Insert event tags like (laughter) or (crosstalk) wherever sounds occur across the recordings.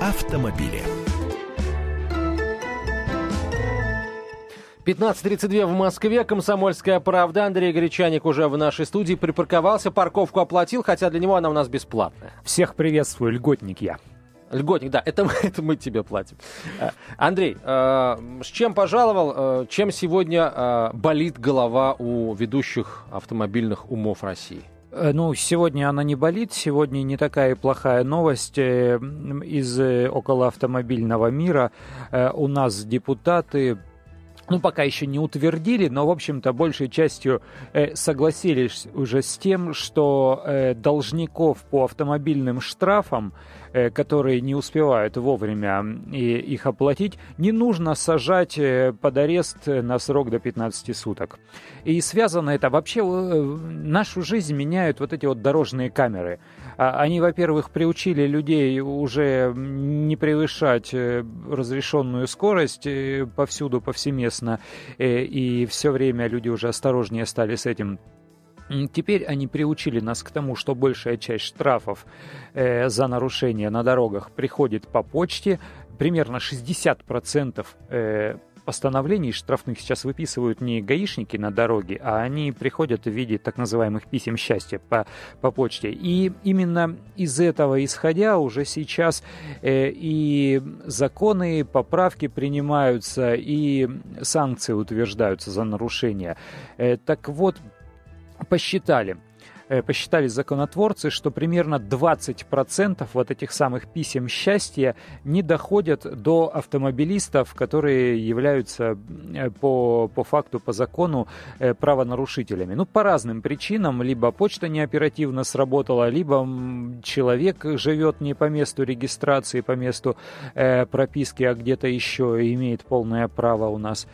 автомобили. 15.32 в Москве. Комсомольская правда. Андрей Гречаник уже в нашей студии припарковался, парковку оплатил, хотя для него она у нас бесплатная. Всех приветствую, льготник я. Льготник, да, это, (laughs) это мы тебе платим. Э, Андрей, э, с чем пожаловал, э, чем сегодня э, болит голова у ведущих автомобильных умов России? Э, ну, сегодня она не болит, сегодня не такая плохая новость э, из э, околоавтомобильного мира. У нас депутаты ну, пока еще не утвердили, но, в общем-то, большей частью э, согласились уже с тем, что э, должников по автомобильным штрафам, э, которые не успевают вовремя э, их оплатить, не нужно сажать э, под арест на срок до 15 суток. И связано это вообще, э, нашу жизнь меняют вот эти вот дорожные камеры. А, они, во-первых, приучили людей уже не превышать э, разрешенную скорость э, повсюду, повсеместно, э, и все время люди уже осторожнее стали с этим Теперь они приучили нас к тому, что большая часть штрафов за нарушение на дорогах приходит по почте. Примерно 60% э, постановлений штрафных сейчас выписывают не гаишники на дороге, а они приходят в виде так называемых писем счастья по, по почте. И именно из этого исходя уже сейчас э, и законы, поправки принимаются, и санкции утверждаются за нарушение. Э, так вот, посчитали – посчитали законотворцы, что примерно 20% вот этих самых писем счастья не доходят до автомобилистов, которые являются э, по, по факту, по закону э, правонарушителями. Ну, по разным причинам. Либо почта неоперативно сработала, либо человек живет не по месту регистрации, по месту прописки, а где-то еще имеет полное право у нас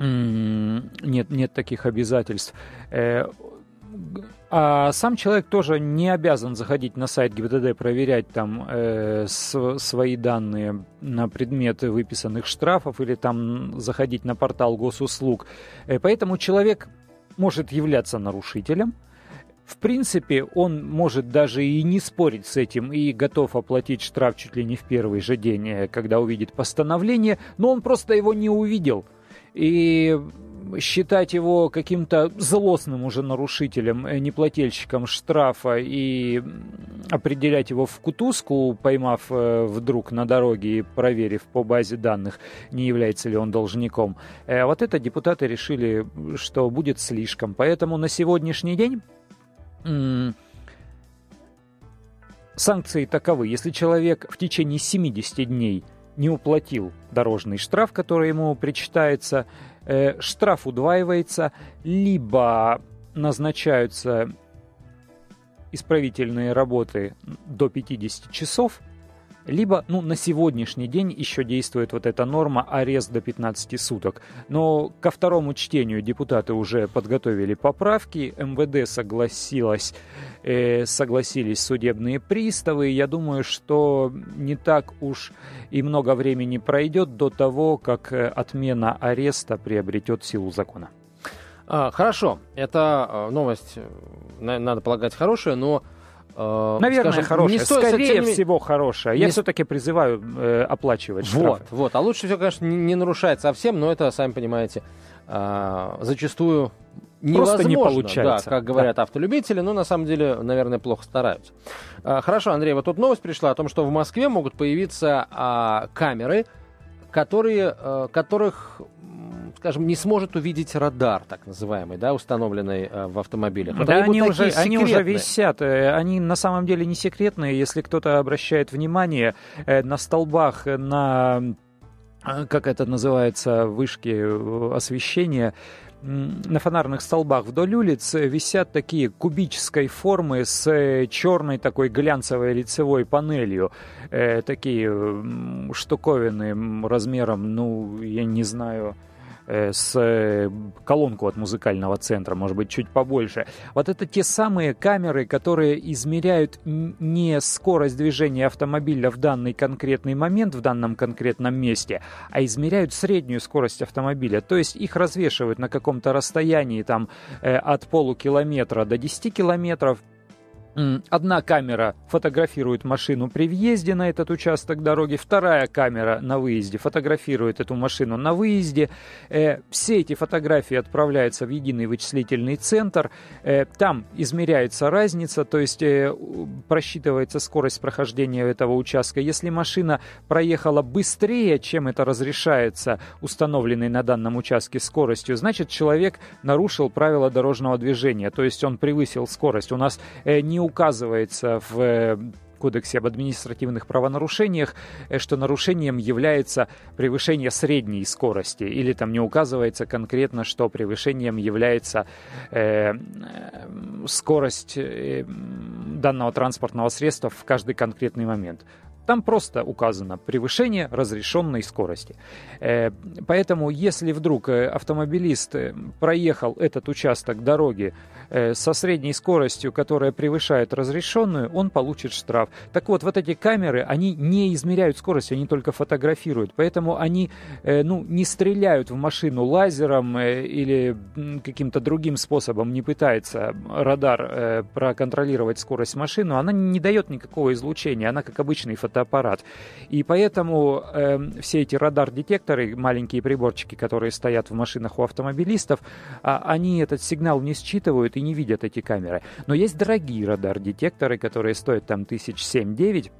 нет, нет таких обязательств. А сам человек тоже не обязан заходить на сайт ГИБДД, проверять там э, с, свои данные на предмет выписанных штрафов или там заходить на портал госуслуг. Э, поэтому человек может являться нарушителем. В принципе, он может даже и не спорить с этим и готов оплатить штраф чуть ли не в первый же день, э, когда увидит постановление, но он просто его не увидел. И считать его каким-то злостным уже нарушителем, э, неплательщиком штрафа и определять его в кутузку, поймав э, вдруг на дороге и проверив по базе данных, не является ли он должником. Э, вот это депутаты решили, что будет слишком. Поэтому на сегодняшний день санкции таковы. Если человек в течение 70 дней не уплатил дорожный штраф, который ему причитается, э, штраф удваивается, либо назначаются исправительные работы до 50 часов – либо, ну, на сегодняшний день еще действует вот эта норма арест до 15 суток. Но ко второму чтению депутаты уже подготовили поправки, МВД согласилась, э, согласились судебные приставы. Я думаю, что не так уж и много времени пройдет до того, как э, отмена ареста приобретет силу закона. А, хорошо, это э, новость, э, надо полагать, хорошая, но Наверное, скажем, хорошая. Не стоит, Скорее не... всего, хорошая. Я не... все-таки призываю э, оплачивать штрафы. Вот, вот. А лучше все, конечно, не, не нарушать совсем, но это, сами понимаете, э, зачастую невозможно, Просто не получается. Да, как говорят да. автолюбители, но на самом деле, наверное, плохо стараются. Э, хорошо, Андрей, вот тут новость пришла о том, что в Москве могут появиться э, камеры, которые, э, которых скажем, не сможет увидеть радар, так называемый, да, установленный э, в автомобилях. Вот да, они, они уже, они уже висят. Э, они на самом деле не секретные. Если кто-то обращает внимание э, на столбах, на как это называется, вышки освещения, на фонарных столбах вдоль улиц висят такие кубической формы с черной такой глянцевой лицевой панелью. Э, такие штуковины размером, ну, я не знаю, с э, колонку от музыкального центра, может быть, чуть побольше. Вот это те самые камеры, которые измеряют не скорость движения автомобиля в данный конкретный момент, в данном конкретном месте, а измеряют среднюю скорость автомобиля. То есть их развешивают на каком-то расстоянии там э, от полукилометра до 10 километров, Одна камера фотографирует машину при въезде на этот участок дороги, вторая камера на выезде фотографирует эту машину на выезде. Э, все эти фотографии отправляются в единый вычислительный центр. Э, там измеряется разница, то есть э, просчитывается скорость прохождения этого участка. Если машина проехала быстрее, чем это разрешается установленной на данном участке скоростью, значит человек нарушил правила дорожного движения, то есть он превысил скорость. У нас не указывается в э, Кодексе об административных правонарушениях, э, что нарушением является превышение средней скорости, или там не указывается конкретно, что превышением является э, скорость э, данного транспортного средства в каждый конкретный момент. Там просто указано превышение разрешенной скорости. Э, поэтому, если вдруг э, автомобилист э, проехал этот участок дороги со средней скоростью, которая превышает разрешенную, он получит штраф. Так вот, вот эти камеры, они не измеряют скорость, они только фотографируют. Поэтому они ну, не стреляют в машину лазером или каким-то другим способом, не пытается радар проконтролировать скорость машины. Она не дает никакого излучения, она как обычный фотограф фотоаппарат. И поэтому э, все эти радар-детекторы, маленькие приборчики, которые стоят в машинах у автомобилистов, э, они этот сигнал не считывают и не видят эти камеры. Но есть дорогие радар-детекторы, которые стоят там тысяч семь-девять,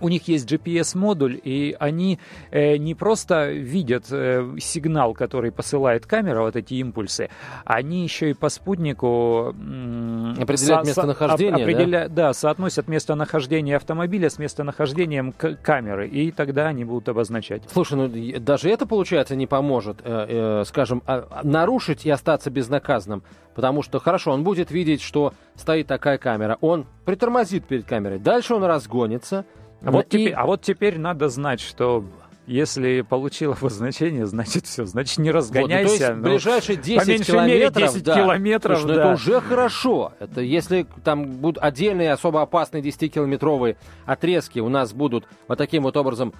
у них есть GPS-модуль, и они э, не просто видят э, сигнал, который посылает камера, вот эти импульсы, они еще и по спутнику э, определяют местонахождение, определя... да? Да, соотносят местонахождение автомобиля с местонахождением камеры, и тогда они будут обозначать. Слушай, ну даже это, получается, не поможет, э, э, скажем, э, нарушить и остаться безнаказанным, потому что, хорошо, он будет видеть, что стоит такая камера, он притормозит перед камерой, дальше он разгонится, а вот, и... теперь, а вот теперь надо знать, что если получил обозначение, (laughs) значит все, значит не разгоняйся. Вот, ну, то есть ну, ближайшие 10 километров, мере 10 да, километров, слушай, ну, да. это уже хорошо. Это если там будут отдельные особо опасные 10-километровые отрезки у нас будут вот таким вот образом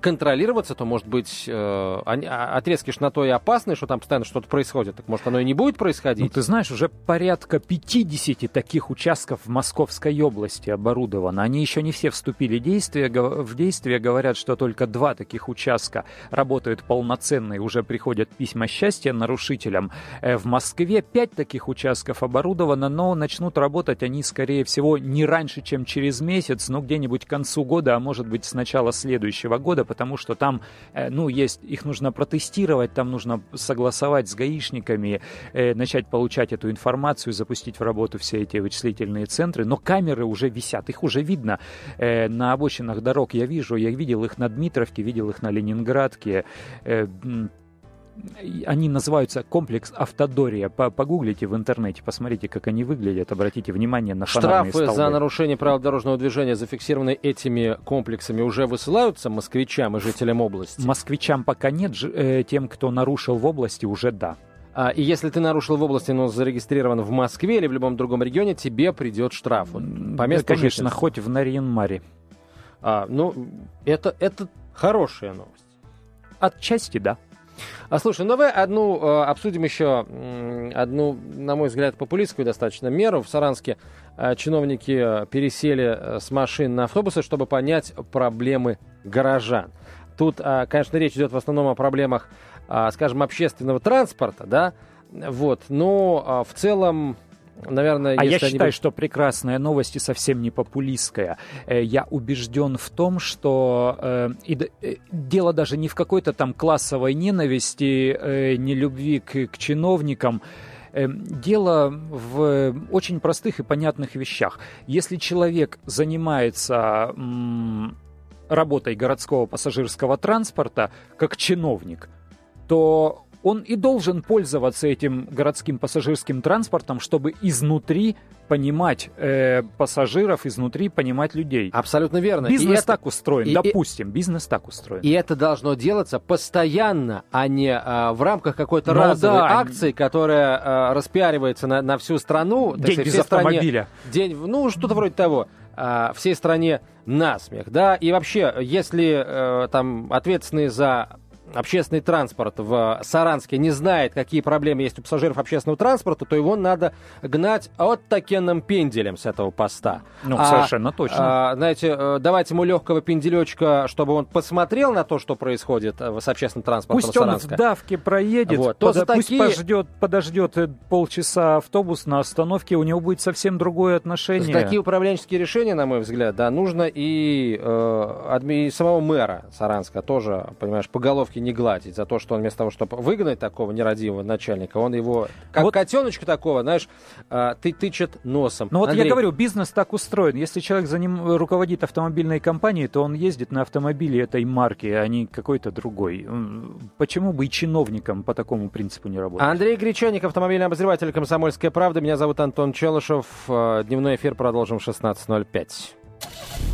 контролироваться, то, может быть, э, они, а, отрезки ж на то и опасны, что там постоянно что-то происходит. Так может, оно и не будет происходить? Ну, ты знаешь, уже порядка 50 таких участков в Московской области оборудовано. Они еще не все вступили в действие. В действие говорят, что только два таких таких участка работают полноценные, уже приходят письма счастья нарушителям. Э, в Москве пять таких участков оборудовано, но начнут работать они, скорее всего, не раньше, чем через месяц, но где-нибудь к концу года, а может быть с начала следующего года, потому что там, э, ну, есть, их нужно протестировать, там нужно согласовать с гаишниками, э, начать получать эту информацию, запустить в работу все эти вычислительные центры, но камеры уже висят, их уже видно. На обочинах дорог, я вижу, я видел их на Дмитровке, видел видел их на Ленинградке. Э, они называются комплекс Автодория. Погуглите в интернете, посмотрите, как они выглядят, обратите внимание на Штрафы столбы. за нарушение правил дорожного движения, зафиксированные этими комплексами, уже высылаются москвичам и жителям области? Москвичам пока нет, э, тем, кто нарушил в области, уже да. А, и если ты нарушил в области, но зарегистрирован в Москве или в любом другом регионе, тебе придет штраф. По месту да, конечно, хоть в Нарьян-Маре. А, ну, это, это Хорошая новость. Отчасти да. А слушай, ну давай одну э, обсудим еще одну, на мой взгляд, популистскую достаточно меру. В Саранске э, чиновники пересели э, с машин на автобусы, чтобы понять проблемы горожан. Тут, э, конечно, речь идет в основном о проблемах, э, скажем, общественного транспорта, да, вот, но э, в целом наверное, а я считаю, что прекрасная новость и совсем не популистская. Э, я убежден в том, что э, и, э, дело даже не в какой-то там классовой ненависти, э, нелюбви к, к чиновникам. Дело в очень простых и понятных вещах. Если человек занимается м, работой городского пассажирского транспорта как чиновник, то он и должен пользоваться этим городским пассажирским транспортом, чтобы изнутри понимать э, пассажиров, изнутри понимать людей. Абсолютно верно. Бизнес и так это... устроен, и, допустим, бизнес так устроен. И это должно делаться постоянно, а не э, в рамках какой-то ну, разовой да. акции, которая э, распиаривается на, на всю страну. День без автомобиля. Стране, день, ну, что-то вроде того э, всей стране насмех, да, и вообще, если э, там ответственные за общественный транспорт в Саранске не знает, какие проблемы есть у пассажиров общественного транспорта, то его надо гнать от такенным пенделем с этого поста. Ну, а, совершенно точно. А, знаете, э, давать ему легкого пенделечка, чтобы он посмотрел на то, что происходит э, с общественным транспортом Пусть он в давке проедет, вот, то под, пусть такие... подождет, подождет э, полчаса автобус на остановке, у него будет совсем другое отношение. За такие управленческие решения, на мой взгляд, да, нужно и, э, и самого мэра Саранска тоже, понимаешь, по головке не гладить за то, что он вместо того, чтобы выгнать такого нерадивого начальника, он его, как вот... котеночка такого, знаешь, э, ты тычет носом. Ну вот Андрей... я говорю, бизнес так устроен. Если человек за ним руководит автомобильной компанией, то он ездит на автомобиле этой марки, а не какой-то другой. Почему бы и чиновникам по такому принципу не работать? Андрей Гречаник, автомобильный обозреватель «Комсомольская правда». Меня зовут Антон Челышев. Э, дневной эфир продолжим в 16.05.